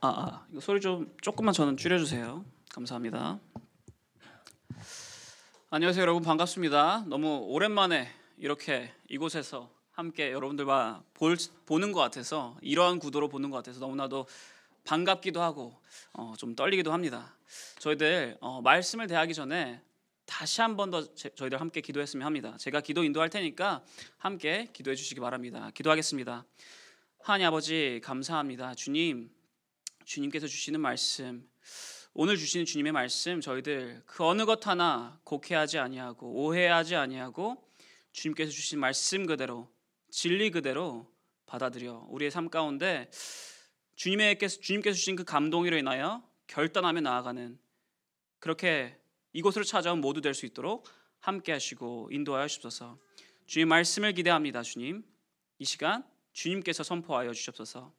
아, 아 이거 소리 좀 조금만 저는 줄여주세요. 감사합니다. 안녕하세요 여러분 반갑습니다. 너무 오랜만에 이렇게 이곳에서 함께 여러분들과 볼, 보는 것 같아서 이러한 구도로 보는 것 같아서 너무나도 반갑기도 하고 어, 좀 떨리기도 합니다. 저희들 어, 말씀을 대하기 전에 다시 한 번 더 저희들 함께 기도했으면 합니다. 제가 기도 인도할 테니까 함께 기도해 주시기 바랍니다. 기도하겠습니다. 하나님 아버지 감사합니다. 주님 주님께서 주시는 말씀 오늘 주시는 주님의 말씀 저희들 그 어느 것 하나 곡해하지 아니하고 오해하지 아니하고 주님께서 주신 말씀 그대로 진리 그대로 받아들여 우리의 삶 가운데 주님께서 주님께서 주신 그 감동으로 인하여 결단하며 나아가는 그렇게 이곳으로 찾아온 모두 될 수 있도록 함께 하시고 인도하여 주옵소서. 주님 말씀을 기대합니다. 주님. 이 시간 주님께서 선포하여 주옵소서.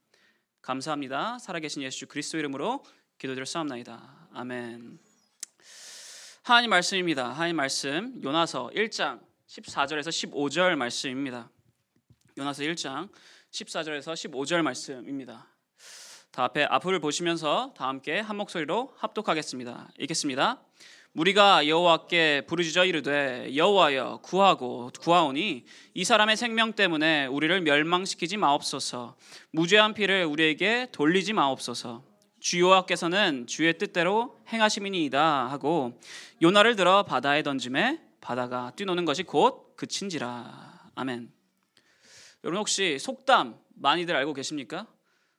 감사합니다. 살아계신 예수 그리스도 이름으로 기도드렸사옵나이다. 아멘. 하나님 말씀입니다. 하나님 말씀 요나서 1장 14절에서 15절 말씀입니다. 요나서 1장 14절에서 15절 말씀입니다. 다 앞에 앞을 보시면서 다 함께 한 목소리로 합독하겠습니다. 읽겠습니다. 우리가 여호와께 부르짖어 이르되 여호와여 구하고 구하오니 이 사람의 생명 때문에 우리를 멸망시키지 마옵소서 무죄한 피를 우리에게 돌리지 마옵소서 주 여호와께서는 주의 뜻대로 행하심이니이다 하고 요나를 들어 바다에 던짐에 바다가 뛰노는 것이 곧 그친지라 아멘. 여러분 혹시 속담 많이들 알고 계십니까?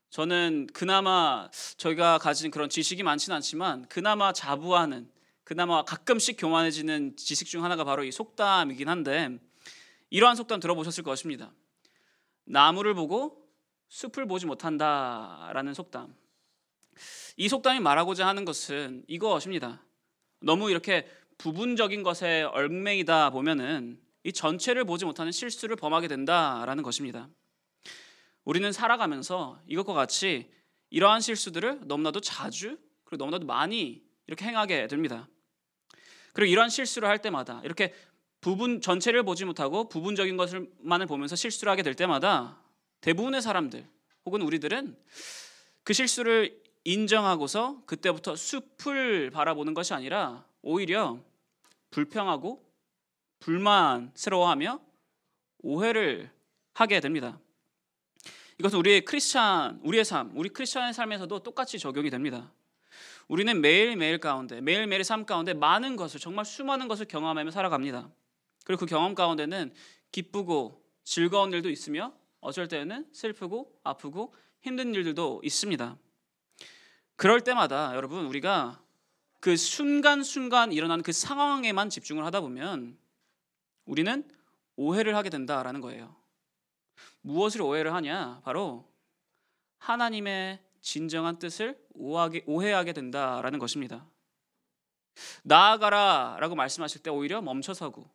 저는 그나마 저희가 가진 그런 지식이 많지는 않지만 그나마 자부하는 그나마 가끔씩 교만해지는 지식 중 하나가 바로 이 속담이긴 한데 이러한 속담 들어보셨을 것입니다. 나무를 보고 숲을 보지 못한다라는 속담. 이 속담이 말하고자 하는 것은 이것입니다. 너무 이렇게 부분적인 것에 얽매이다 보면은 이 전체를 보지 못하는 실수를 범하게 된다라는 것입니다. 우리는 살아가면서 이것과 같이 이러한 실수들을 너무나도 자주 그리고 너무나도 많이 이렇게 행하게 됩니다. 그리고 이러한 실수를 할 때마다 이렇게 부분 전체를 보지 못하고 부분적인 것을만을 보면서 실수를 하게 될 때마다 대부분의 사람들 혹은 우리들은 그 실수를 인정하고서 그때부터 숲을 바라보는 것이 아니라 오히려 불평하고 불만스러워하며 오해를 하게 됩니다. 이것은 우리의 크리스찬, 우리의 삶, 우리 크리스찬의 삶에서도 똑같이 적용이 됩니다. 우리는 매일매일 가운데, 매일매일 삶 가운데 많은 것을, 정말 수많은 것을 경험하며 살아갑니다. 그리고 그 경험 가운데는 기쁘고 즐거운 일도 있으며 어쩔 때는 슬프고 아프고 힘든 일들도 있습니다. 그럴 때마다 여러분 우리가 그 순간순간 일어나는 그 상황에만 집중을 하다 보면 우리는 오해를 하게 된다라는 거예요. 무엇을 오해를 하냐? 바로 하나님의 진정한 뜻을 오해하게 된다라는 것입니다. 나아가라라고 말씀하실 때 오히려 멈춰서고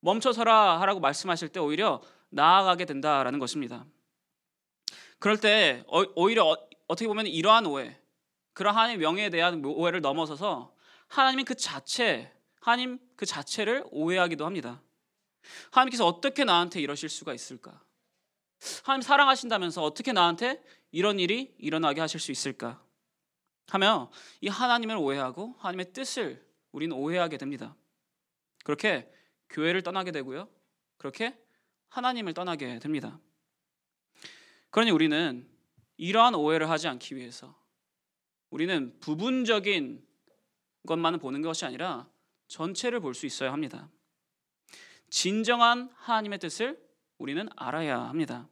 멈춰서라 하라고 말씀하실 때 오히려 나아가게 된다라는 것입니다. 그럴 때 어, 오히려 어, 어떻게 보면 이러한 오해, 그러한 명예에 대한 오해를 넘어서서 하나님의 그 자체, 하나님 그 자체를 오해하기도 합니다. 하나님께서 어떻게 나한테 이러실 수가 있을까? 하나님 사랑하신다면서 어떻게 나한테 이런 일이 일어나게 하실 수 있을까? 하며 이 하나님을 오해하고 하나님의 뜻을 우리는 오해하게 됩니다. 그렇게 교회를 떠나게 되고요. 그렇게 하나님을 떠나게 됩니다. 그러니 우리는 이러한 오해를 하지 않기 위해서 우리는 부분적인 것만을 보는 것이 아니라 전체를 볼 수 있어야 합니다. 진정한 하나님의 뜻을 우리는 알아야 합니다.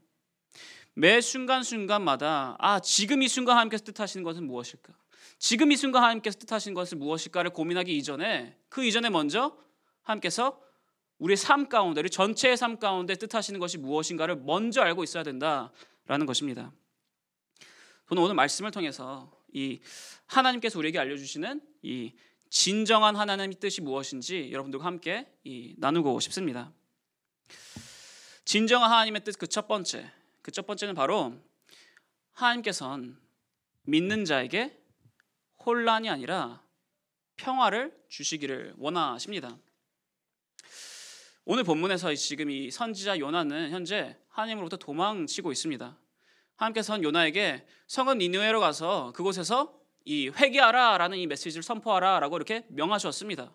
매 순간순간마다 아 지금 이 순간 하나님께서 뜻하시는 것은 무엇일까? 지금 이 순간 하나님께서 뜻하시는 것은 무엇일까를 고민하기 이전에 그 이전에 먼저 하나님께서 우리의 삶 가운데 우리 전체의 삶 가운데 뜻하시는 것이 무엇인가를 먼저 알고 있어야 된다라는 것입니다. 저는 오늘 말씀을 통해서 이 하나님께서 우리에게 알려주시는 이 진정한 하나님의 뜻이 무엇인지 여러분들과 함께 나누고 싶습니다. 진정한 하나님의 뜻 그 첫 번째 그 첫 번째는 바로 하나님께서는 믿는 자에게 혼란이 아니라 평화를 주시기를 원하십니다. 오늘 본문에서 지금 이 선지자 요나는 현재 하나님으로부터 도망치고 있습니다. 하나님께서는 요나에게 성은 니느웨로 가서 그곳에서 이 회개하라라는 이 메시지를 선포하라라고 이렇게 명하셨습니다.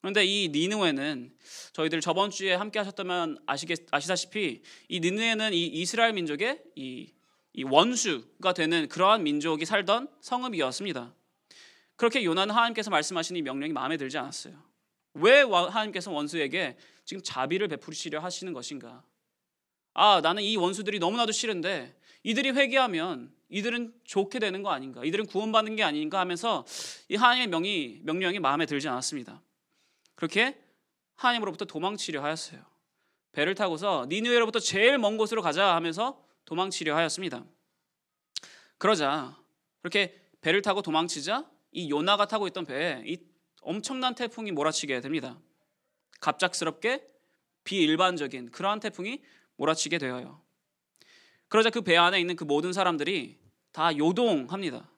그런데 이 니느웨는 저희들 저번 주에 함께 하셨다면 아시겠 아시다시피 이 니느웨는 이 이스라엘 민족의 이, 이 원수가 되는 그러한 민족이 살던 성읍이었습니다. 그렇게 요나는 하나님께서 말씀하신 이 명령이 마음에 들지 않았어요. 왜 하나님께서 원수에게 지금 자비를 베푸시려 하시는 것인가? 아, 나는 이 원수들이 너무나도 싫은데 이들이 회개하면 이들은 좋게 되는 거 아닌가? 이들은 구원받는 게 아닌가 하면서 이 하나님의 명이 명령이 마음에 들지 않았습니다. 그렇게 하나님으로부터 도망치려 하였어요. 배를 타고서 니누에로부터 제일 먼 곳으로 가자 하면서 도망치려 하였습니다. 그러자 그렇게 배를 타고 도망치자 이 요나가 타고 있던 배에 이 엄청난 태풍이 몰아치게 됩니다. 갑작스럽게 비일반적인 그러한 태풍이 몰아치게 되어요. 그러자 그 배 안에 있는 그 모든 사람들이 다 요동합니다.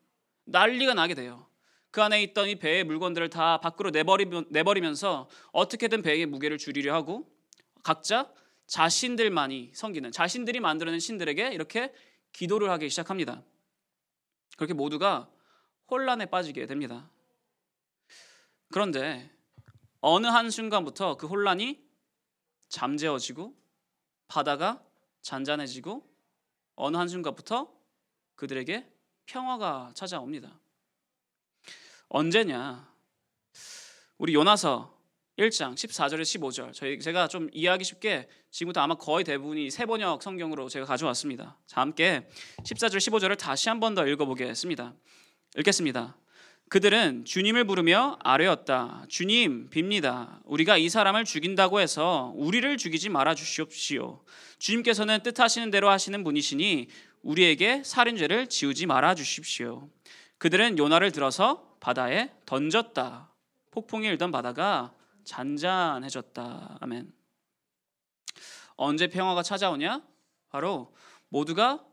난리가 나게 돼요. 그 안에 있던 이 배의 물건들을 다 밖으로 내버리면서 어떻게든 배의 무게를 줄이려 하고 각자 자신들만이 섬기는 자신들이 만들어낸 신들에게 이렇게 기도를 하기 시작합니다. 그렇게 모두가 혼란에 빠지게 됩니다. 그런데 어느 한 순간부터 그 혼란이 잠재워지고 바다가 잔잔해지고 어느 한 순간부터 그들에게 평화가 찾아옵니다. 언제냐? 우리 요나서 1장 14절에 15절. 저희 제가 좀 이해하기 쉽게 지금부터 아마 거의 대부분이 세 번역 성경으로 제가 가져왔습니다. 자, 함께 14절 15절을 다시 한 번 더 읽어 보겠습니다. 읽겠습니다. 그들은 주님을 부르며 아뢰었다. 주님, 빕니다. 우리가 이 사람을 죽인다고 해서 우리를 죽이지 말아 주시옵시오. 주님께서는 뜻하시는 대로 하시는 분이시니 우리에게 살인죄를 지우지 말아 주십시오. 그들은 요나를 들어서 바다에 던졌다. 폭풍이 일던 바다가 잔잔해졌다. 아멘. 언제 평화가 찾아오냐? 바로 모두가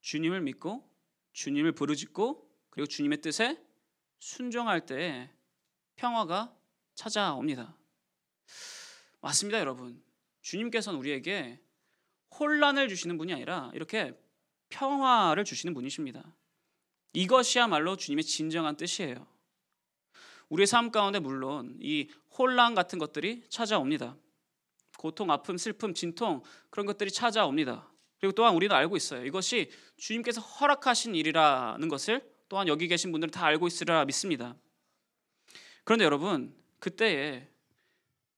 주님을 믿고 주님을 부르짖고 그리고 주님의 뜻에 순종할 때 평화가 찾아옵니다. 맞습니다, 여러분. 주님께서는 우리에게 혼란을 주시는 분이 아니라 이렇게 평화를 주시는 분이십니다. 이것이야말로 주님의 진정한 뜻이에요. 우리의 삶 가운데 물론 이 혼란 같은 것들이 찾아옵니다. 고통, 아픔, 슬픔, 진통 그런 것들이 찾아옵니다. 그리고 또한 우리는 알고 있어요. 이것이 주님께서 허락하신 일이라는 것을 또한 여기 계신 분들은 다 알고 있으리라 믿습니다. 그런데 여러분, 그때에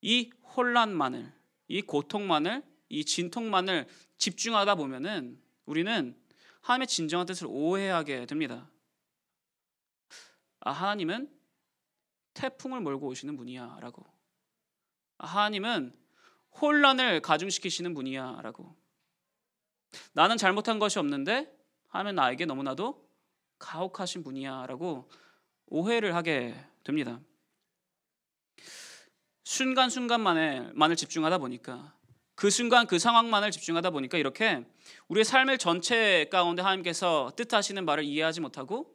이 혼란만을, 이 고통만을, 이 진통만을 집중하다 보면은 우리는 하나님의 진정한 뜻을 오해하게 됩니다. 아, 하나님은 태풍을 몰고 오시는 분이야 라고. 아, 하나님은 혼란을 가중시키시는 분이야 라고. 나는 잘못한 것이 없는데 하나님은 나에게 너무나도 가혹하신 분이야라고 오해를 하게 됩니다. 순간순간만에 만을 집중하다 보니까 그 순간 그 상황만을 집중하다 보니까 이렇게 우리의 삶의 전체 가운데 하나님께서 뜻하시는 말을 이해하지 못하고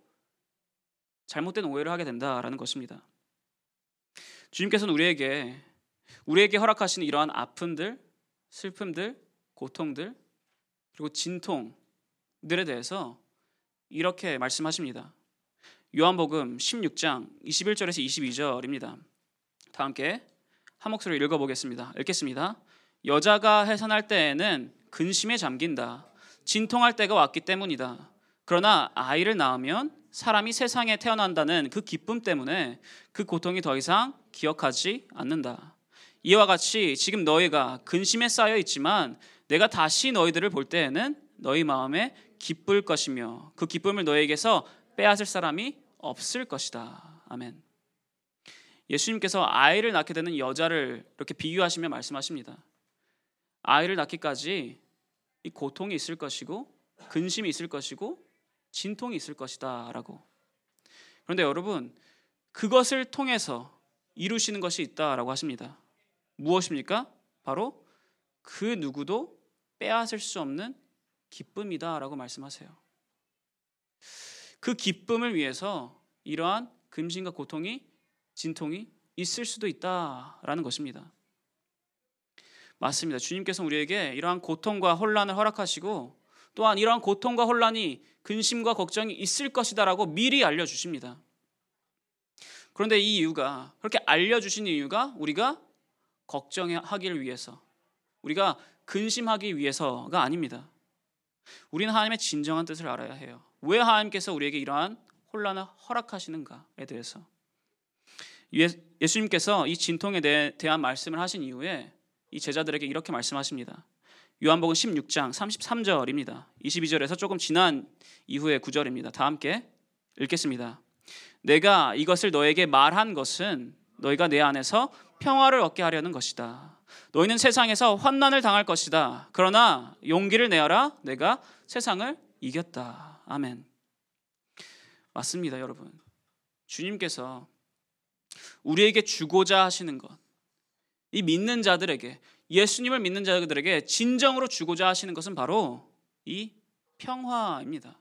잘못된 오해를 하게 된다라는 것입니다. 주님께서는 우리에게 우리에게 허락하시는 이러한 아픔들, 슬픔들, 고통들 그리고 진통들에 대해서 이렇게 말씀하십니다. 요한복음 16장 21절에서 22절입니다. 다 함께 한 목소리 읽어보겠습니다. 읽겠습니다. 여자가 해산할 때에는 근심에 잠긴다. 진통할 때가 왔기 때문이다. 그러나 아이를 낳으면 사람이 세상에 태어난다는 그 기쁨 때문에 그 고통이 더 이상 기억하지 않는다. 이와 같이 지금 너희가 근심에 쌓여 있지만 내가 다시 너희들을 볼 때에는 너희 마음에 기쁠 것이며 그 기쁨을 너에게서 빼앗을 사람이 없을 것이다. 아멘. 예수님께서 아이를 낳게 되는 여자를 이렇게 비유하시며 말씀하십니다. 아이를 낳기까지 이 고통이 있을 것이고 근심이 있을 것이고 진통이 있을 것이다라고. 그런데 여러분 그것을 통해서 이루시는 것이 있다라고 하십니다. 무엇입니까? 바로 그 누구도 빼앗을 수 없는 기쁨이다라고 말씀하세요. 그 기쁨을 위해서 이러한 금신과 고통이 진통이 있을 수도 있다라는 것입니다. 맞습니다. 주님께서 우리에게 이러한 고통과 혼란을 허락하시고 또한 이러한 고통과 혼란이 근심과 걱정이 있을 것이다라고 미리 알려 주십니다. 그런데 이 이유가 그렇게 알려 주신 이유가 우리가 걱정하기를 위해서 우리가 근심하기 위해서가 아닙니다. 우리는 하나님의 진정한 뜻을 알아야 해요. 왜 하나님께서 우리에게 이러한 혼란을 허락하시는가에 대해서 예수님께서 이 진통에 대한 말씀을 하신 이후에 이 제자들에게 이렇게 말씀하십니다. 요한복음 16장 33절입니다. 22절에서 조금 지난 이후의 구절입니다. 다 함께 읽겠습니다. 내가 이것을 너에게 말한 것은 너희가 내 안에서 평화를 얻게 하려는 것이다. 너희는 세상에서 환난을 당할 것이다. 그러나 용기를 내어라. 내가 세상을 이겼다. 아멘. 맞습니다, 여러분. 주님께서 우리에게 주고자 하시는 것, 이 믿는 자들에게 예수님을 믿는 자들에게 진정으로 주고자 하시는 것은 바로 이 평화입니다.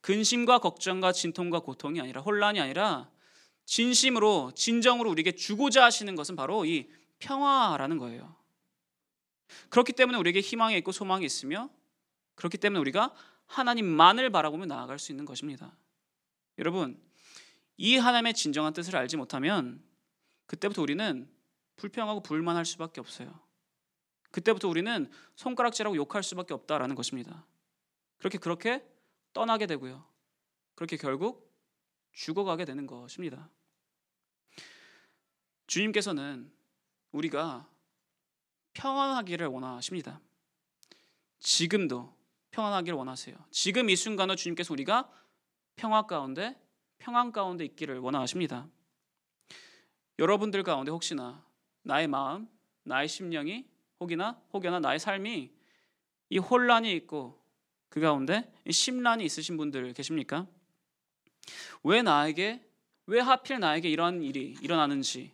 근심과 걱정과 진통과 고통이 아니라 혼란이 아니라 진심으로 진정으로 우리에게 주고자 하시는 것은 바로 이 평화라는 거예요. 그렇기 때문에 우리에게 희망이 있고 소망이 있으며 그렇기 때문에 우리가 하나님만을 바라보며 나아갈 수 있는 것입니다. 여러분, 이 하나님의 진정한 뜻을 알지 못하면 그때부터 우리는 불평하고 불만할 수밖에 없어요. 그때부터 우리는 손가락질하고 욕할 수밖에 없다라는 것입니다. 그렇게 그렇게 떠나게 되고요. 그렇게 결국 죽어가게 되는 것입니다. 주님께서는 우리가 평안하기를 원하십니다. 지금도 평안하기를 원하세요. 지금 이 순간도 주님께서 우리가 평화 가운데 평안 가운데 있기를 원하십니다. 여러분들 가운데 혹시나 나의 마음, 나의 심령이 혹이나 혹여나 나의 삶이 이 혼란이 있고 그 가운데 심란이 있으신 분들 계십니까? 왜 나에게 왜 하필 나에게 이런 일이 일어나는지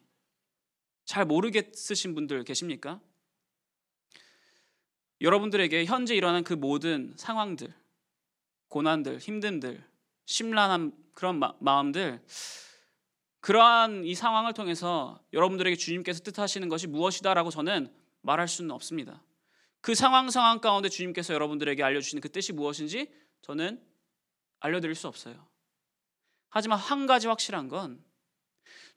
잘 모르겠으신 분들 계십니까? 여러분들에게 현재 일어나는 그 모든 상황들, 고난들, 힘듦들, 심란한 그런 마, 마음들 그러한 이 상황을 통해서 여러분들에게 주님께서 뜻하시는 것이 무엇이다라고 저는 말할 수는 없습니다. 그 상황 상황 가운데 주님께서 여러분들에게 알려주시는 그 뜻이 무엇인지 저는 알려드릴 수 없어요. 하지만 한 가지 확실한 건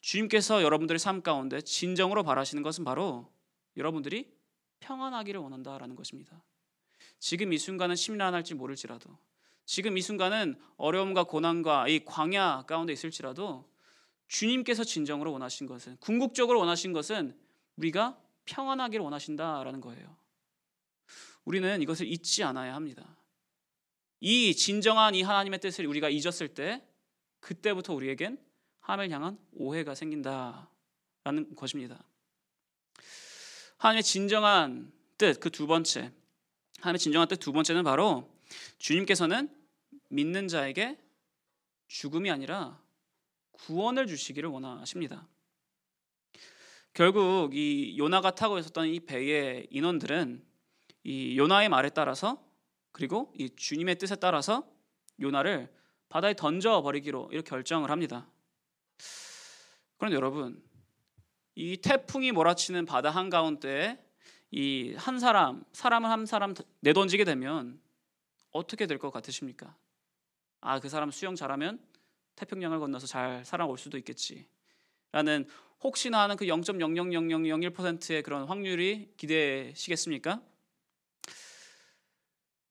주님께서 여러분들의 삶 가운데 진정으로 바라시는 것은 바로 여러분들이 평안하기를 원한다라는 것입니다. 지금 이 순간은 심란할지 모를지라도 지금 이 순간은 어려움과 고난과 이 광야 가운데 있을지라도 주님께서 진정으로 원하신 것은 궁극적으로 원하신 것은 우리가 평안하기를 원하신다라는 거예요. 우리는 이것을 잊지 않아야 합니다. 이 진정한 이 하나님의 뜻을 우리가 잊었을 때 그때부터 우리에겐 하나님을 향한 오해가 생긴다라는 것입니다. 하나님의 진정한 뜻 그 두 번째 하나님의 진정한 뜻 두 번째는 바로 주님께서는 믿는 자에게 죽음이 아니라 구원을 주시기를 원하십니다. 결국 이 요나가 타고 있었던 이 배의 인원들은 이 요나의 말에 따라서 그리고 이 주님의 뜻에 따라서 요나를 바다에 던져 버리기로 이렇게 결정을 합니다. 그런데 여러분, 이 태풍이 몰아치는 바다 한가운데 이 한 사람, 사람을 한 사람 내던지게 되면 어떻게 될 것 같으십니까? 아, 그 사람 수영 잘하면 태평양을 건너서 잘 살아올 수도 있겠지. 라는 혹시나 하는 그 0.00001%의 그런 확률이 기대시겠습니까?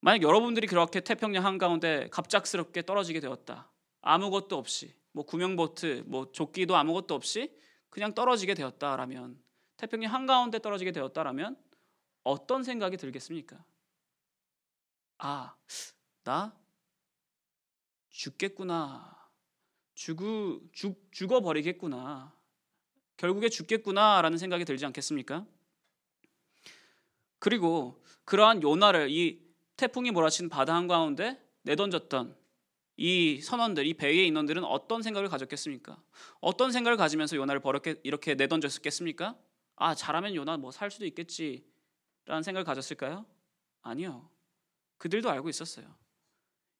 만약 여러분들이 그렇게 태평양 한가운데 갑작스럽게 떨어지게 되었다. 아무것도 없이 뭐 구명보트, 뭐 조끼도 아무것도 없이 그냥 떨어지게 되었다라면 태평양 한가운데 떨어지게 되었다라면 어떤 생각이 들겠습니까? 아, 나 죽겠구나. 죽어, 죽, 죽어 버리겠구나. 결국에 죽겠구나라는 생각이 들지 않겠습니까? 그리고 그러한 요나를 이 태풍이 몰아친 바다 한가운데 내던졌던 이 선원들, 이 배의 인원들은 어떤 생각을 가졌겠습니까? 어떤 생각을 가지면서 요나를 버렸게 이렇게 내던졌겠습니까? 아 잘하면 요나 뭐 살 수도 있겠지라는 생각을 가졌을까요? 아니요. 그들도 알고 있었어요.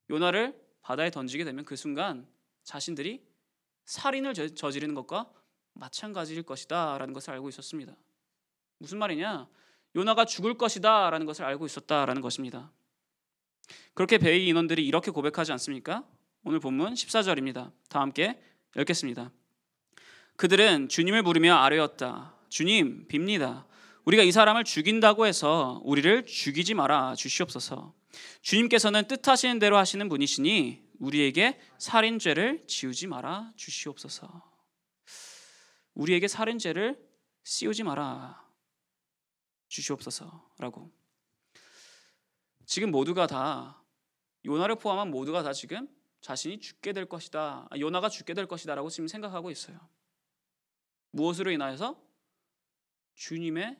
요나를 바다에 던지게 되면 그 순간 자신들이 살인을 저지르는 것과 마찬가지일 것이다라는 것을 알고 있었습니다. 무슨 말이냐? 요나가 죽을 것이다라는 것을 알고 있었다라는 것입니다. 그렇게 베이 인원들이 이렇게 고백하지 않습니까? 오늘 본문 14절입니다. 다 함께 읽겠습니다. 그들은 주님을 부르며 아뢰었다. 주님, 빕니다. 우리가 이 사람을 죽인다고 해서 우리를 죽이지 마라 주시옵소서. 주님께서는 뜻하시는 대로 하시는 분이시니 우리에게 살인죄를 지우지 마라 주시옵소서. 우리에게 살인죄를 씌우지 마라 주시옵소서라고. 지금 모두가 다 요나를 포함한 모두가 다 지금 자신이 죽게 될 것이다. 아, 요나가 죽게 될 것이다라고 지금 생각하고 있어요. 무엇으로 인하여서 주님의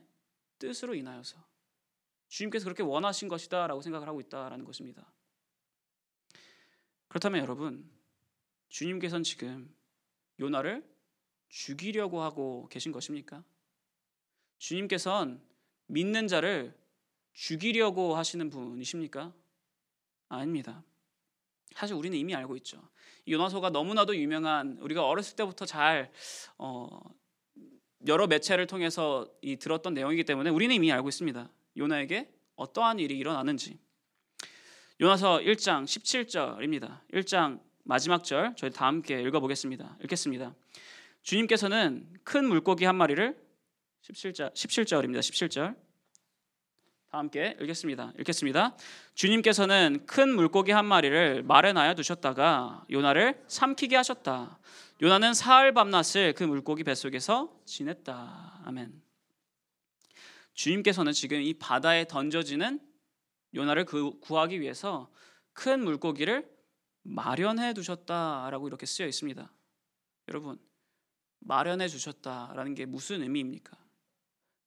뜻으로 인하여서 주님께서 그렇게 원하신 것이다라고 생각을 하고 있다라는 것입니다. 그렇다면 여러분, 주님께서는 지금 요나를 죽이려고 하고 계신 것입니까? 주님께서는 믿는 자를 죽이려고 하시는 분이십니까? 아닙니다. 사실 우리는 이미 알고 있죠. 요나서가 너무나도 유명한 우리가 어렸을 때부터 잘 어, 여러 매체를 통해서 이 들었던 내용이기 때문에 우리는 이미 알고 있습니다. 요나에게 어떠한 일이 일어나는지. 요나서 1장 17절입니다. 1장 마지막 절 저희 다 함께 읽어보겠습니다. 읽겠습니다. 주님께서는 큰 물고기 한 마리를 17절 17절입니다. 17절 다 함께 읽겠습니다. 읽겠습니다. 주님께서는 큰 물고기 한 마리를 마련하여 두셨다가 요나를 삼키게 하셨다. 요나는 사흘 밤낮을 그 물고기 뱃속에서 지냈다. 아멘. 주님께서는 지금 이 바다에 던져지는 요나를 그 구하기 위해서 큰 물고기를 마련해 두셨다라고 이렇게 쓰여 있습니다. 여러분, 마련해 주셨다라는 게 무슨 의미입니까?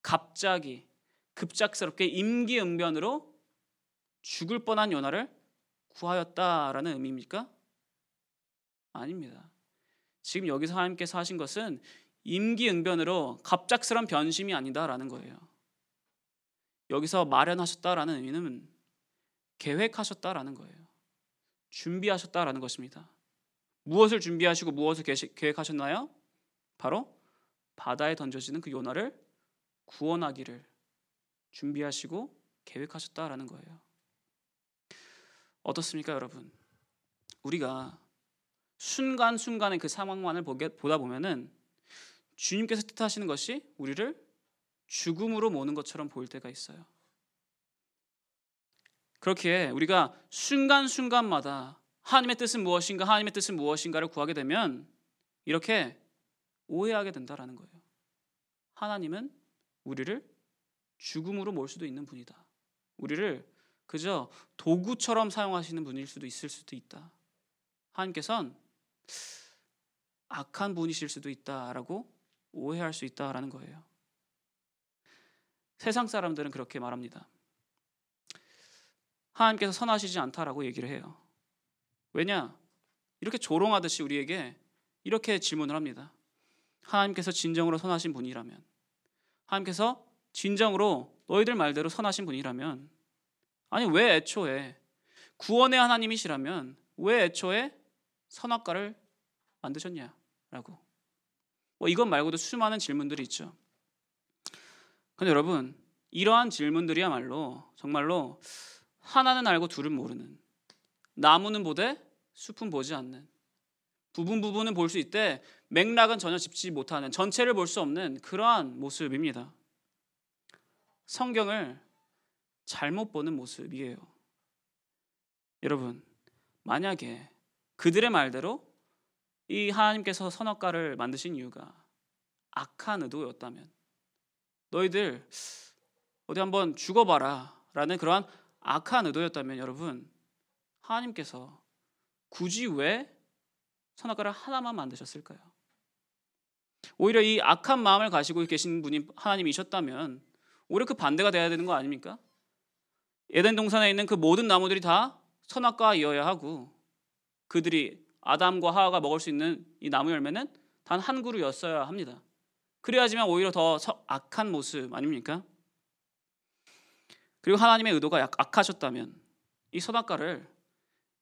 갑자기 급작스럽게 임기응변으로 죽을 뻔한 요나를 구하였다라는 의미입니까? 아닙니다. 지금 여기서 하나님께서 하신 것은 임기응변으로 갑작스런 변심이 아니다라는 거예요. 여기서 마련하셨다라는 의미는 계획하셨다라는 거예요. 준비하셨다라는 것입니다. 무엇을 준비하시고 무엇을 계획하셨나요? 바로 바다에 던져지는 그 요나를 구원하기를 준비하시고 계획하셨다라는 거예요. 어떻습니까, 여러분? 우리가 순간순간의 그 상황만을 보다 보면은 주님께서 뜻하시는 것이 우리를 죽음으로 모는 것처럼 보일 때가 있어요. 그렇게 우리가 순간순간마다 하나님의 뜻은 무엇인가, 하나님의 뜻은 무엇인가를 구하게 되면 이렇게 오해하게 된다라는 거예요. 하나님은 우리를 죽음으로 몰 수도 있는 분이다. 우리를 그저 도구처럼 사용하시는 분일 수도 있을 수도 있다. 하나님께서는 악한 분이실 수도 있다라고 오해할 수 있다라는 거예요. 세상 사람들은 그렇게 말합니다. 하나님께서 선하시지 않다라고 얘기를 해요. 왜냐? 이렇게 조롱하듯이 우리에게 이렇게 질문을 합니다. 하나님께서 진정으로 선하신 분이라면, 하나님께서 진정으로 너희들 말대로 선하신 분이라면 아니 왜 애초에 구원의 하나님이시라면 왜 애초에 선악과를 만드셨냐라고 뭐 이것 말고도 수많은 질문들이 있죠. 근데 여러분 이러한 질문들이야말로 정말로 하나는 알고 둘은 모르는 나무는 보되 숲은 보지 않는 부분 부분은 볼 수 있대 맥락은 전혀 짚지 못하는 전체를 볼 수 없는 그러한 모습입니다. 성경을 잘못 보는 모습이에요. 여러분, 만약에 그들의 말대로 이 하나님께서 선악과를 만드신 이유가 악한 의도였다면 너희들 어디 한번 죽어봐라 라는 그러한 악한 의도였다면 여러분 하나님께서 굳이 왜 선악과를 하나만 만드셨을까요? 오히려 이 악한 마음을 가지고 계신 분이 하나님이셨다면 오히려 그 반대가 돼야 되는 거 아닙니까? 에덴 동산에 있는 그 모든 나무들이 다 선악과이어야 하고 그들이 아담과 하와가 먹을 수 있는 이 나무 열매는 단 한 그루였어야 합니다. 그래야지만 오히려 더 악한 모습 아닙니까? 그리고 하나님의 의도가 악하셨다면 이 선악과를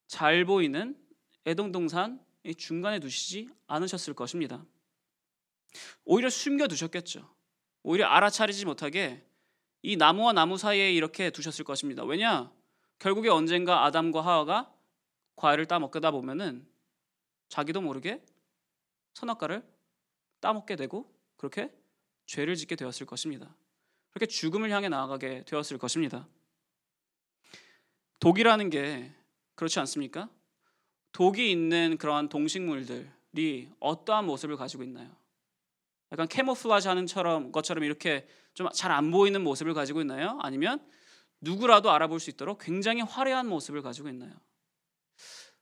잘 보이는 에동 동산 중간에 두시지 않으셨을 것입니다. 오히려 숨겨 두셨겠죠. 오히려 알아차리지 못하게 이 나무와 나무 사이에 이렇게 두셨을 것입니다. 왜냐? 결국에 언젠가 아담과 하와가 과일을 따먹다 보면은 자기도 모르게 선악과를 따먹게 되고 그렇게 죄를 짓게 되었을 것입니다. 그렇게 죽음을 향해 나아가게 되었을 것입니다. 독이라는 게 그렇지 않습니까? 독이 있는 그러한 동식물들이 어떠한 모습을 가지고 있나요? 약간 camouflage 하는 것처럼 이렇게 좀 잘 안 보이는 모습을 가지고 있나요? 아니면 누구라도 알아볼 수 있도록 굉장히 화려한 모습을 가지고 있나요?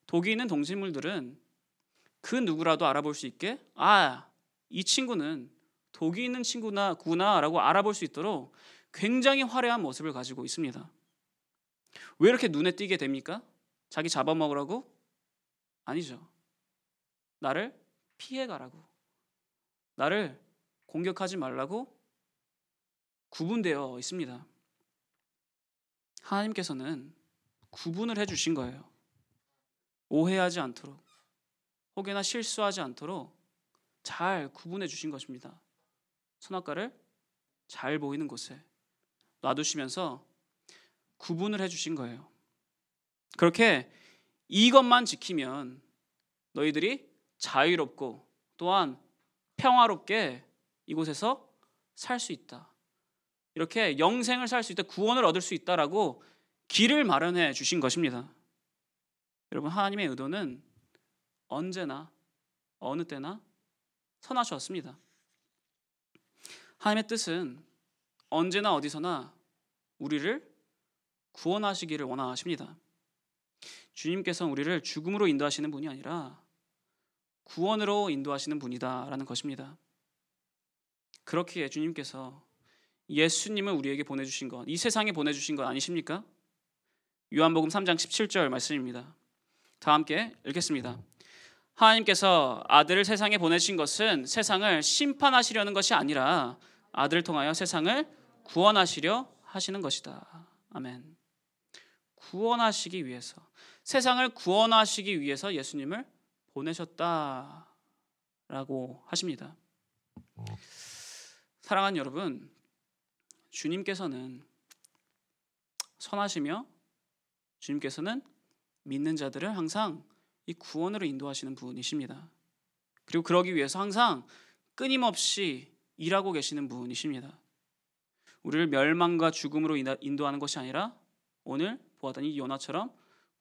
독이 있는 동식물들은 그 누구라도 알아볼 수 있게 아, 이 친구는 독이 있는 친구나 구나라고 알아볼 수 있도록 굉장히 화려한 모습을 가지고 있습니다. 왜 이렇게 눈에 띄게 됩니까? 자기 잡아먹으라고? 아니죠. 나를 피해 가라고. 나를 공격하지 말라고 구분되어 있습니다. 하나님께서는 구분을 해 주신 거예요. 오해하지 않도록 혹여나 실수하지 않도록 잘 구분해 주신 것입니다. 선악과를 잘 보이는 곳에 놔두시면서 구분을 해 주신 거예요. 그렇게 이것만 지키면 너희들이 자유롭고 또한 평화롭게 이곳에서 살 수 있다. 이렇게 영생을 살 수 있다, 구원을 얻을 수 있다라고 길을 마련해 주신 것입니다. 여러분 하나님의 의도는 언제나 어느 때나 선하셨습니다. 하나님의 뜻은 언제나 어디서나 우리를 구원하시기를 원하십니다. 주님께서는 우리를 죽음으로 인도하시는 분이 아니라 구원으로 인도하시는 분이다라는 것입니다. 그렇기에 주님께서 예수님을 우리에게 보내주신 것, 이 세상에 보내주신 것 아니십니까? 요한복음 3장 17절 말씀입니다. 다 함께 읽겠습니다. 하나님께서 아들을 세상에 보내신 것은 세상을 심판하시려는 것이 아니라 아들을 통하여 세상을 구원하시려 하시는 것이다. 아멘. 구원하시기 위해서 세상을 구원하시기 위해서 예수님을 보내셨다라고 하십니다. 사랑하는 여러분, 주님께서는 선하시며 주님께서는 믿는 자들을 항상 이 구원으로 인도하시는 분이십니다. 그리고 그러기 위해서 항상 끊임없이 일하고 계시는 분이십니다. 우리를 멸망과 죽음으로 인도하는 것이 아니라 오늘 보았던 이 요나처럼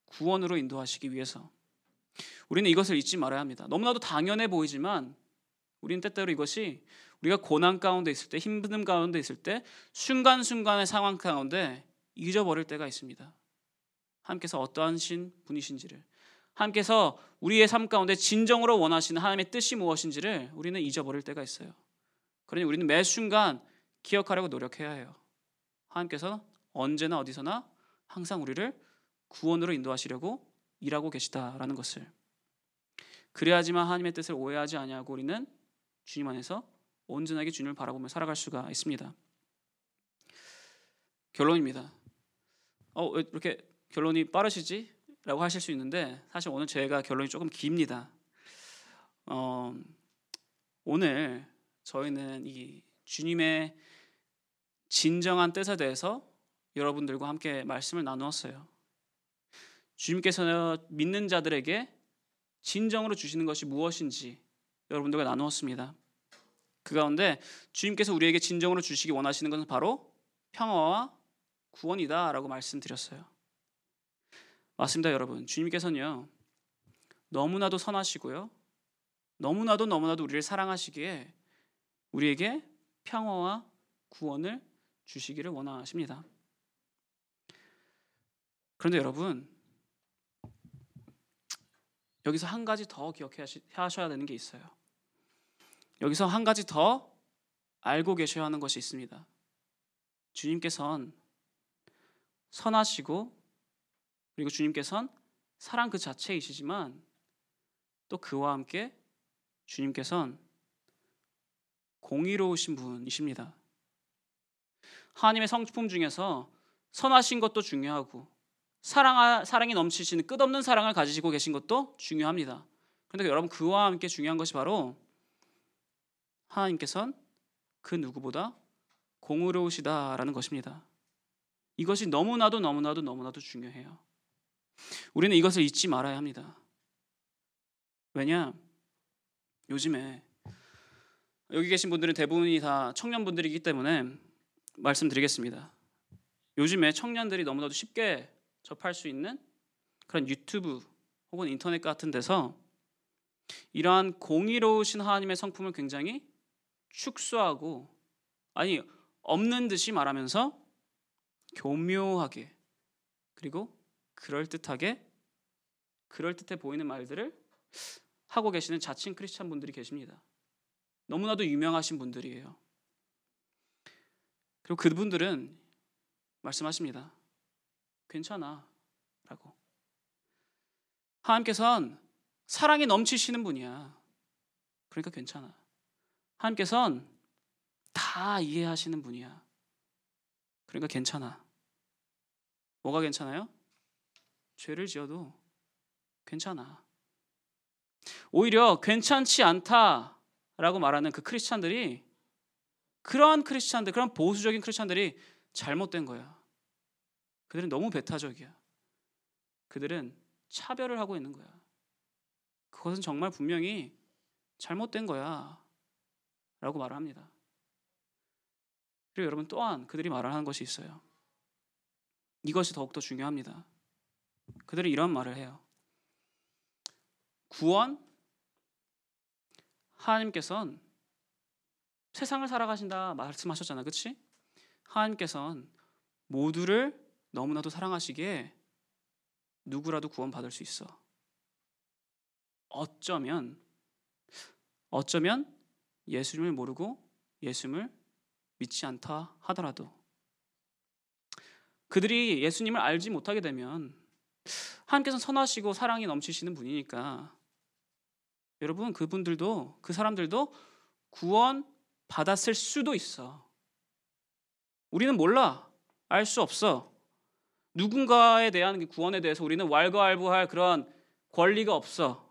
구원으로 인도하시기 위해서 우리는 이것을 잊지 말아야 합니다. 너무나도 당연해 보이지만 우리는 때때로 이것이 우리가 고난 가운데 있을 때 힘든 가운데 있을 때 순간순간의 상황 가운데 잊어버릴 때가 있습니다. 하나님께서 어떠한 신 분이신지를 하나님께서 우리의 삶 가운데 진정으로 원하시는 하나님의 뜻이 무엇인지를 우리는 잊어버릴 때가 있어요. 그러니 우리는 매 순간 기억하려고 노력해야 해요. 하나님께서 언제나 어디서나 항상 우리를 구원으로 인도하시려고 일하고 계시다라는 것을 그래야지만 하나님의 뜻을 오해하지 아니하고 우리는 주님 안에서 온전하게 주님을 바라보며 살아갈 수가 있습니다. 결론입니다. 어, 왜 이렇게 결론이 빠르시지? 라고 하실 수 있는데 사실 오늘 제가 결론이 조금 깁니다. 어, 오늘 저희는 이 주님의 진정한 뜻에 대해서 여러분들과 함께 말씀을 나누었어요. 주님께서 믿는 자들에게 진정으로 주시는 것이 무엇인지 여러분들과 나누었습니다. 그 가운데 주님께서 우리에게 진정으로 주시기 원하시는 것은 바로 평화와 구원이다라고 말씀드렸어요. 맞습니다, 여러분. 주님께서는요. 너무나도 선하시고요. 너무나도 너무나도 우리를 사랑하시기에 우리에게 평화와 구원을 주시기를 원하십니다. 그런데 여러분, 여기서 한 가지 더 기억하셔야 되는 게 있어요. 여기서 한 가지 더 알고 계셔야 하는 것이 있습니다. 주님께선 선하시고 그리고 주님께선 사랑 그 자체이시지만 또 그와 함께 주님께선 공의로우신 분이십니다. 하나님의 성품 중에서 선하신 것도 중요하고 사랑 사랑이 넘치시는 끝없는 사랑을 가지고 계신 것도 중요합니다. 그런데 여러분 그와 함께 중요한 것이 바로 하나님께선 그 누구보다 공의로우시다라는 것입니다. 이것이 너무나도 너무나도 너무나도 중요해요. 우리는 이것을 잊지 말아야 합니다. 왜냐? 요즘에 여기 계신 분들은 대부분이 다 청년분들이기 때문에 말씀드리겠습니다. 요즘에 청년들이 너무나도 쉽게 접할 수 있는 그런 유튜브 혹은 인터넷 같은 데서 이러한 공의로우신 하나님의 성품을 굉장히 축소하고 아니 없는 듯이 말하면서 교묘하게 그리고 그럴듯하게 그럴듯해 보이는 말들을 하고 계시는 자칭 크리스찬 분들이 계십니다. 너무나도 유명하신 분들이에요. 그리고 그분들은 말씀하십니다. 괜찮아. 라고. 하나님께서는 사랑이 넘치시는 분이야. 그러니까 괜찮아. 하나님께서는 다 이해하시는 분이야. 그러니까 괜찮아. 뭐가 괜찮아요? 죄를 지어도 괜찮아. 오히려 괜찮지 않다라고 말하는 그 크리스찬들이 그러한 크리스찬들, 그런 보수적인 크리스찬들이 잘못된 거야. 그들은 너무 배타적이야. 그들은 차별을 하고 있는 거야. 그것은 정말 분명히 잘못된 거야. 라고 말을 합니다. 그리고 여러분 또한 그들이 말을 하는 것이 있어요. 이것이 더욱더 중요합니다. 그들이 이런 말을 해요. 구원 하나님께서는 세상을 살아가신다 말씀하셨잖아. 그렇지? 하나님께서는 모두를 너무나도 사랑하시기에 누구라도 구원받을 수 있어. 어쩌면 어쩌면 예수님을 모르고 예수님을 믿지 않다 하더라도 그들이 예수님을 알지 못하게 되면 하나님께서 선하시고 사랑이 넘치시는 분이니까 여러분 그분들도 그 사람들도 구원 받았을 수도 있어. 우리는 몰라. 알 수 없어. 누군가에 대한 구원에 대해서 우리는 왈가왈부할 그런 권리가 없어.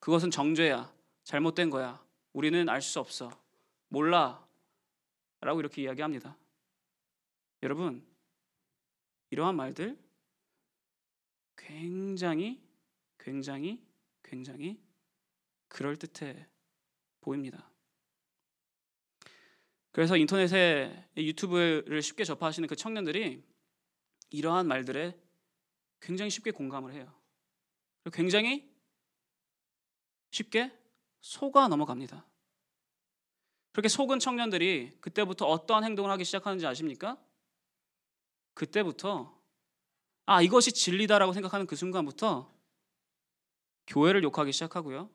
그것은 정죄야. 잘못된 거야. 우리는 알 수 없어. 몰라. 라고 이렇게 이야기합니다. 여러분, 이러한 말들 굉장히, 굉장히, 굉장히 그럴듯해 보입니다. 그래서 인터넷에 유튜브를 쉽게 접하시는 그 청년들이 이러한 말들에 굉장히 쉽게 공감을 해요. 그리고 굉장히 쉽게 속아 넘어갑니다. 그렇게 속은 청년들이 그때부터 어떠한 행동을 하기 시작하는지 아십니까? 그때부터 아 이것이 진리다라고 생각하는 그 순간부터 교회를 욕하기 시작하고요.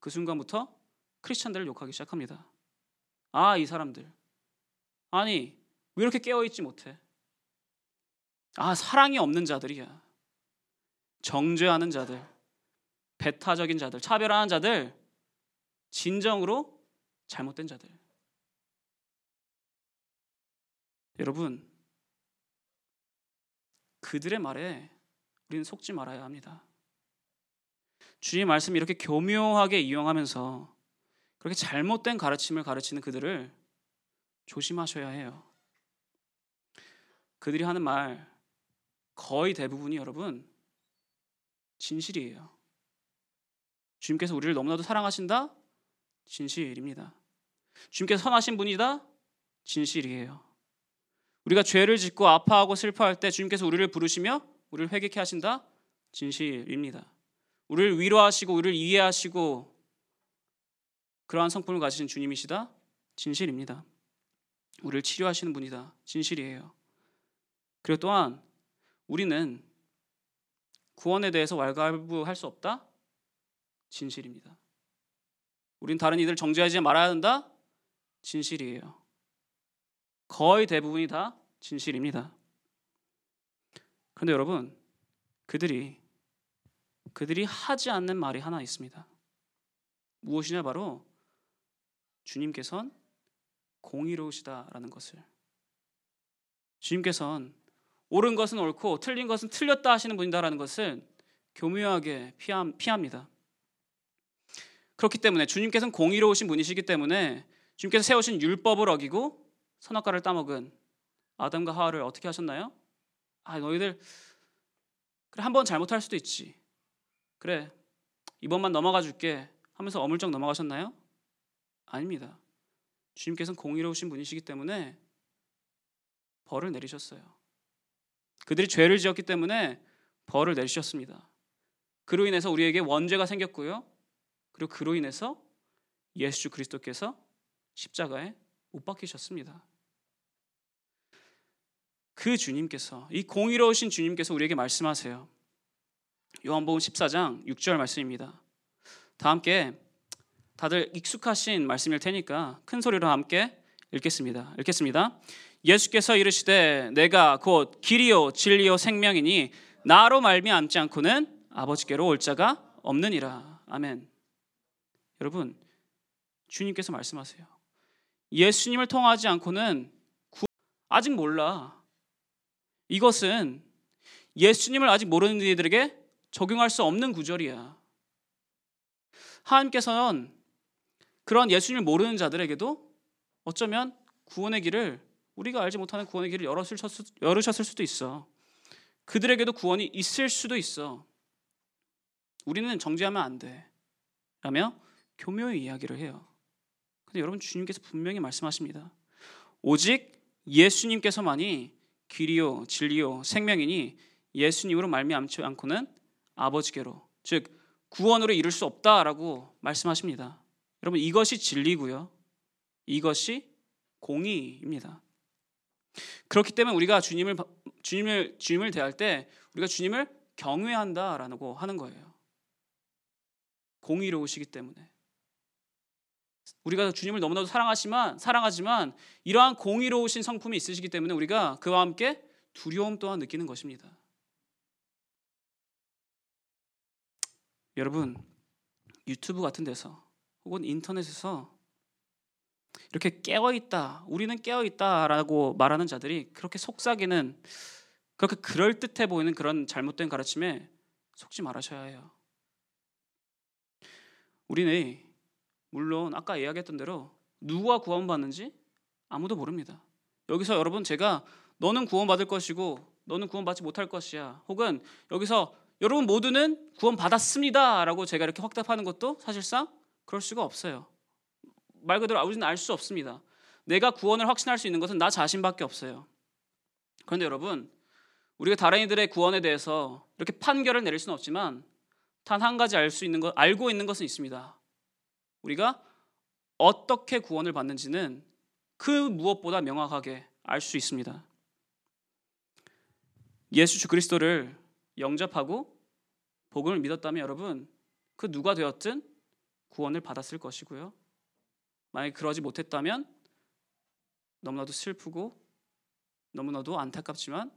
그 순간부터 크리스천들을 욕하기 시작합니다. 아 이 사람들 아니 왜 이렇게 깨어 있지 못해? 아 사랑이 없는 자들이야. 정죄하는 자들, 배타적인 자들, 차별하는 자들, 진정으로 잘못된 자들. 여러분, 그들의 말에 우리는 속지 말아야 합니다. 주의 말씀 이렇게 교묘하게 이용하면서 그렇게 잘못된 가르침을 가르치는 그들을 조심하셔야 해요. 그들이 하는 말 거의 대부분이 여러분 진실이에요. 주님께서 우리를 너무나도 사랑하신다? 진실입니다. 주님께서 선하신 분이다? 진실이에요. 우리가 죄를 짓고 아파하고 슬퍼할 때 주님께서 우리를 부르시며 우리를 회개케 하신다? 진실입니다. 우리를 위로하시고 우리를 이해하시고 그러한 성품을 가지신 주님이시다? 진실입니다. 우리를 치료하시는 분이다. 진실이에요. 그리고 또한 우리는 구원에 대해서 왈가왈부할 수 없다? 진실입니다. 우린 다른 이들 정죄하지 말아야 한다? 진실이에요. 거의 대부분이 다 진실입니다. 그런데 여러분, 그들이 그들이 하지 않는 말이 하나 있습니다. 무엇이냐 바로 주님께선 공의로우시다라는 것을. 주님께선 옳은 것은 옳고 틀린 것은 틀렸다 하시는 분이다라는 것을 교묘하게 피합니다. 그렇기 때문에 주님께서는 공의로우신 분이시기 때문에 주님께서 세우신 율법을 어기고 선악과를 따먹은 아담과 하와를 어떻게 하셨나요? 아, 너희들 그래 한 번 잘못할 수도 있지. 그래 이번만 넘어가 줄게 하면서 어물쩍 넘어가셨나요? 아닙니다. 주님께서는 공의로우신 분이시기 때문에 벌을 내리셨어요. 그들이 죄를 지었기 때문에 벌을 내리셨습니다. 그로 인해서 우리에게 원죄가 생겼고요. 그리고 그로 인해서 예수 그리스도께서 십자가에 못 박히셨습니다. 그 주님께서 이 공의로우신 주님께서 우리에게 말씀하세요. 요한복음 14장 6절 말씀입니다. 다 함께 다들 익숙하신 말씀일 테니까 큰 소리로 함께 읽겠습니다. 읽겠습니다. 예수께서 이르시되 내가 곧 길이요 진리요 생명이니 나로 말미암지 않고는 아버지께로 올 자가 없느니라. 아멘. 여러분 주님께서 말씀하세요. 예수님을 통하지 않고는 구... 아직 몰라. 이것은 예수님을 아직 모르는 이들에게 적용할 수 없는 구절이야. 하나님께서는 그런 예수님을 모르는 자들에게도 어쩌면 구원의 길을 우리가 알지 못하는 구원의 길을 열으셨을 수도 있어. 그들에게도 구원이 있을 수도 있어. 우리는 정죄하면 안 돼. 라며 교묘히 이야기를 해요. 근데 여러분 주님께서 분명히 말씀하십니다. 오직 예수님께서만이 길이요 진리요 생명이니 예수님으로 말미암지 않고는 아버지께로 즉 구원으로 이룰 수 없다라고 말씀하십니다. 여러분 이것이 진리고요. 이것이 공의입니다. 그렇기 때문에 우리가 주님을 주님을 주님을 대할 때 우리가 주님을 경외한다라고 하는 거예요. 공의로우시기 때문에 우리가 주님을 너무나도 사랑하지만 사랑하지만 이러한 공의로우신 성품이 있으시기 때문에 우리가 그와 함께 두려움 또한 느끼는 것입니다. 여러분 유튜브 같은 데서 혹은 인터넷에서 이렇게 깨어 있다, 우리는 깨어 있다라고 말하는 자들이 그렇게 속삭이는 그렇게 그럴 듯해 보이는 그런 잘못된 가르침에 속지 말아셔야 해요. 우리는 물론 아까 이야기했던 대로 누가 구원받는지 아무도 모릅니다. 여기서 여러분 제가 너는 구원받을 것이고 너는 구원받지 못할 것이야. 혹은 여기서 여러분 모두는 구원받았습니다라고 제가 이렇게 확답하는 것도 사실상 그럴 수가 없어요. 말 그대로 우리는 알 수 없습니다. 내가 구원을 확신할 수 있는 것은 나 자신밖에 없어요. 그런데 여러분, 우리가 다른 이들의 구원에 대해서 이렇게 판결을 내릴 수는 없지만 단 한 가지 알 수 있는 것, 알고 있는 것은 있습니다. 우리가 어떻게 구원을 받는지는 그 무엇보다 명확하게 알 수 있습니다. 예수 그리스도를 영접하고 복음을 믿었다면 여러분 그 누가 되었든 구원을 받았을 것이고요. 만약 그러지 못했다면 너무나도 슬프고 너무나도 안타깝지만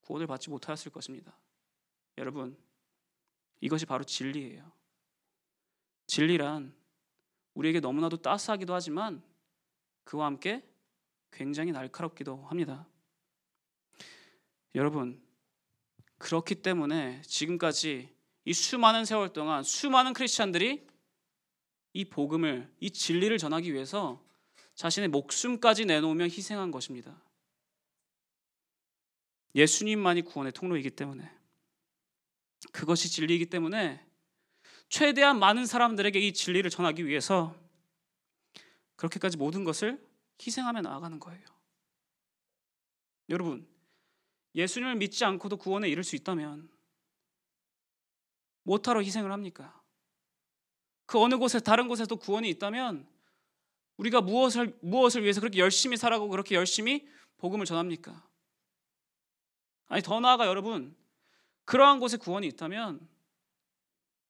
구원을 받지 못하였을 것입니다. 여러분 이것이 바로 진리예요. 진리란 우리에게 너무나도 따스하기도 하지만 그와 함께 굉장히 날카롭기도 합니다. 여러분, 그렇기 때문에 지금까지 이 수많은 세월 동안 수많은 크리스찬들이 이 복음을, 이 진리를 전하기 위해서 자신의 목숨까지 내놓으며 희생한 것입니다. 예수님만이 구원의 통로이기 때문에 그것이 진리이기 때문에 최대한 많은 사람들에게 이 진리를 전하기 위해서 그렇게까지 모든 것을 희생하며 나아가는 거예요. 여러분, 예수님을 믿지 않고도 구원에 이를 수 있다면 못하러 희생을 합니까? 그 어느 곳에 다른 곳에도 구원이 있다면 우리가 무엇을 무엇을 위해서 그렇게 열심히 살아고 그렇게 열심히 복음을 전합니까? 아니 더 나아가 여러분 그러한 곳에 구원이 있다면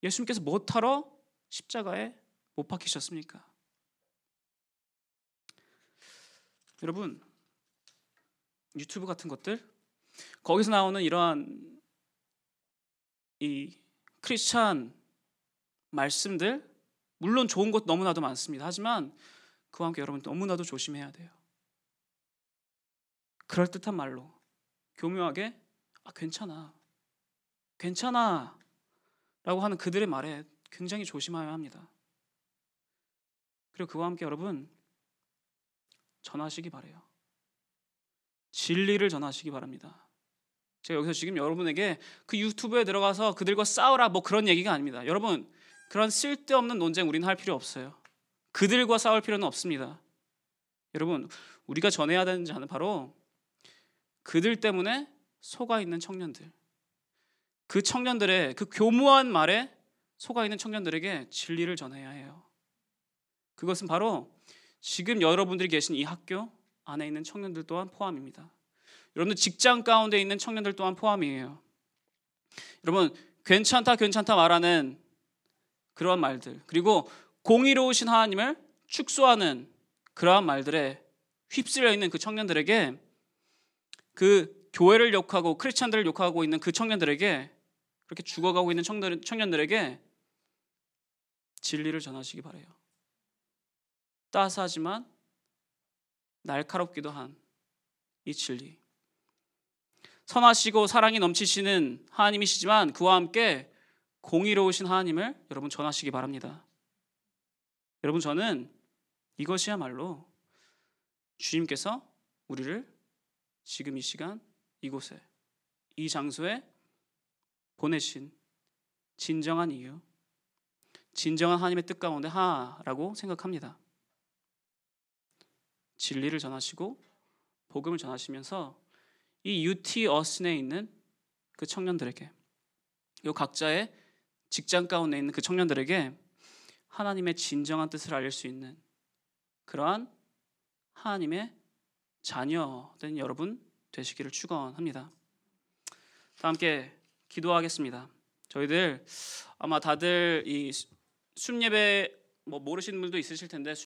예수님께서 못하러 십자가에 못 박히셨습니까? 여러분 유튜브 같은 것들 거기서 나오는 이러한 이 크리스찬 말씀들 물론 좋은 것 너무나도 많습니다. 하지만 그와 함께 여러분 너무나도 조심해야 돼요. 그럴 듯한 말로 교묘하게 아 괜찮아. 괜찮아. 라고 하는 그들의 말에 굉장히 조심해야 합니다. 그리고 그와 함께 여러분 전하시기 바래요. 진리를 전하시기 바랍니다. 제가 여기서 지금 여러분에게 그 유튜브에 들어가서 그들과 싸우라 뭐 그런 얘기가 아닙니다. 여러분 그런 쓸데없는 논쟁 우리는 할 필요 없어요. 그들과 싸울 필요는 없습니다. 여러분 우리가 전해야 되는 자는 바로 그들 때문에 속아 있는 청년들. 그 청년들의 그 교무한 말에 속아 있는 청년들에게 진리를 전해야 해요. 그것은 바로 지금 여러분들이 계신 이 학교 안에 있는 청년들 또한 포함입니다. 여러분들 직장 가운데 있는 청년들 또한 포함이에요. 여러분 괜찮다 괜찮다 말하는 그러한 말들 그리고 공의로우신 하나님을 축소하는 그러한 말들에 휩쓸려 있는 그 청년들에게 그 교회를 욕하고 크리스찬들을 욕하고 있는 그 청년들에게 그렇게 죽어가고 있는 청년들에게 진리를 전하시기 바래요. 따스하지만 날카롭기도 한 이 진리. 선하시고 사랑이 넘치시는 하나님이시지만 그와 함께 공의로우신 하나님을 여러분 전하시기 바랍니다. 여러분 저는 이것이야말로 주님께서 우리를 지금 이 시간 이곳에 이 장소에 보내신 진정한 이유, 진정한 하나님의 뜻 가운데 하나라고 생각합니다. 진리를 전하시고 복음을 전하시면서 이 UT 어슨에 있는 그 청년들에게 요 각자의 직장 가운데 있는 그 청년들에게 하나님의 진정한 뜻을 알릴 수 있는 그러한 하나님의 자녀된 여러분 되시기를 축원합니다. 다 함께 기도하겠습니다. 저희들 아마 다들 이 순예배 뭐 모르시는 분도 있으실 텐데